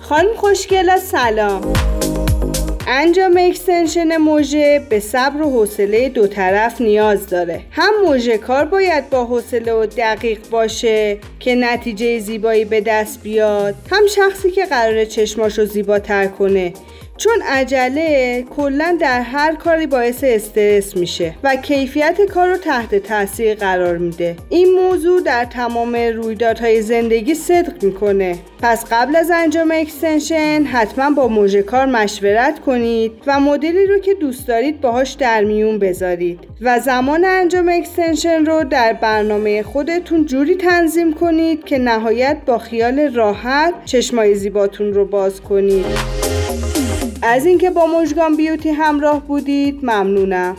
خانم خوشگلا سلام. انجام اکستنشن مژه به صبر و حوصله دو طرف نیاز داره. هم مژه کار باید با حوصله و دقیق باشه که نتیجه زیبایی به دست بیاد هم شخصی که قراره چشماشو زیباتر کنه. چون عجله کلا در هر کاری باعث استرس میشه و کیفیت کار رو تحت تاثیر قرار میده. این موضوع در تمام رویدادهای زندگی صدق می‌کنه. پس قبل از انجام اکستنشن حتما با مژه کار مشورت کنید و مدلی رو که دوست دارید باهاش در میون بذارید و زمان انجام اکستنشن رو در برنامه خودتون جوری تنظیم کنید که نهایت با خیال راحت چشمای زیباتون رو باز کنید. از اینکه با مژگان بیوتی همراه بودید ممنونم.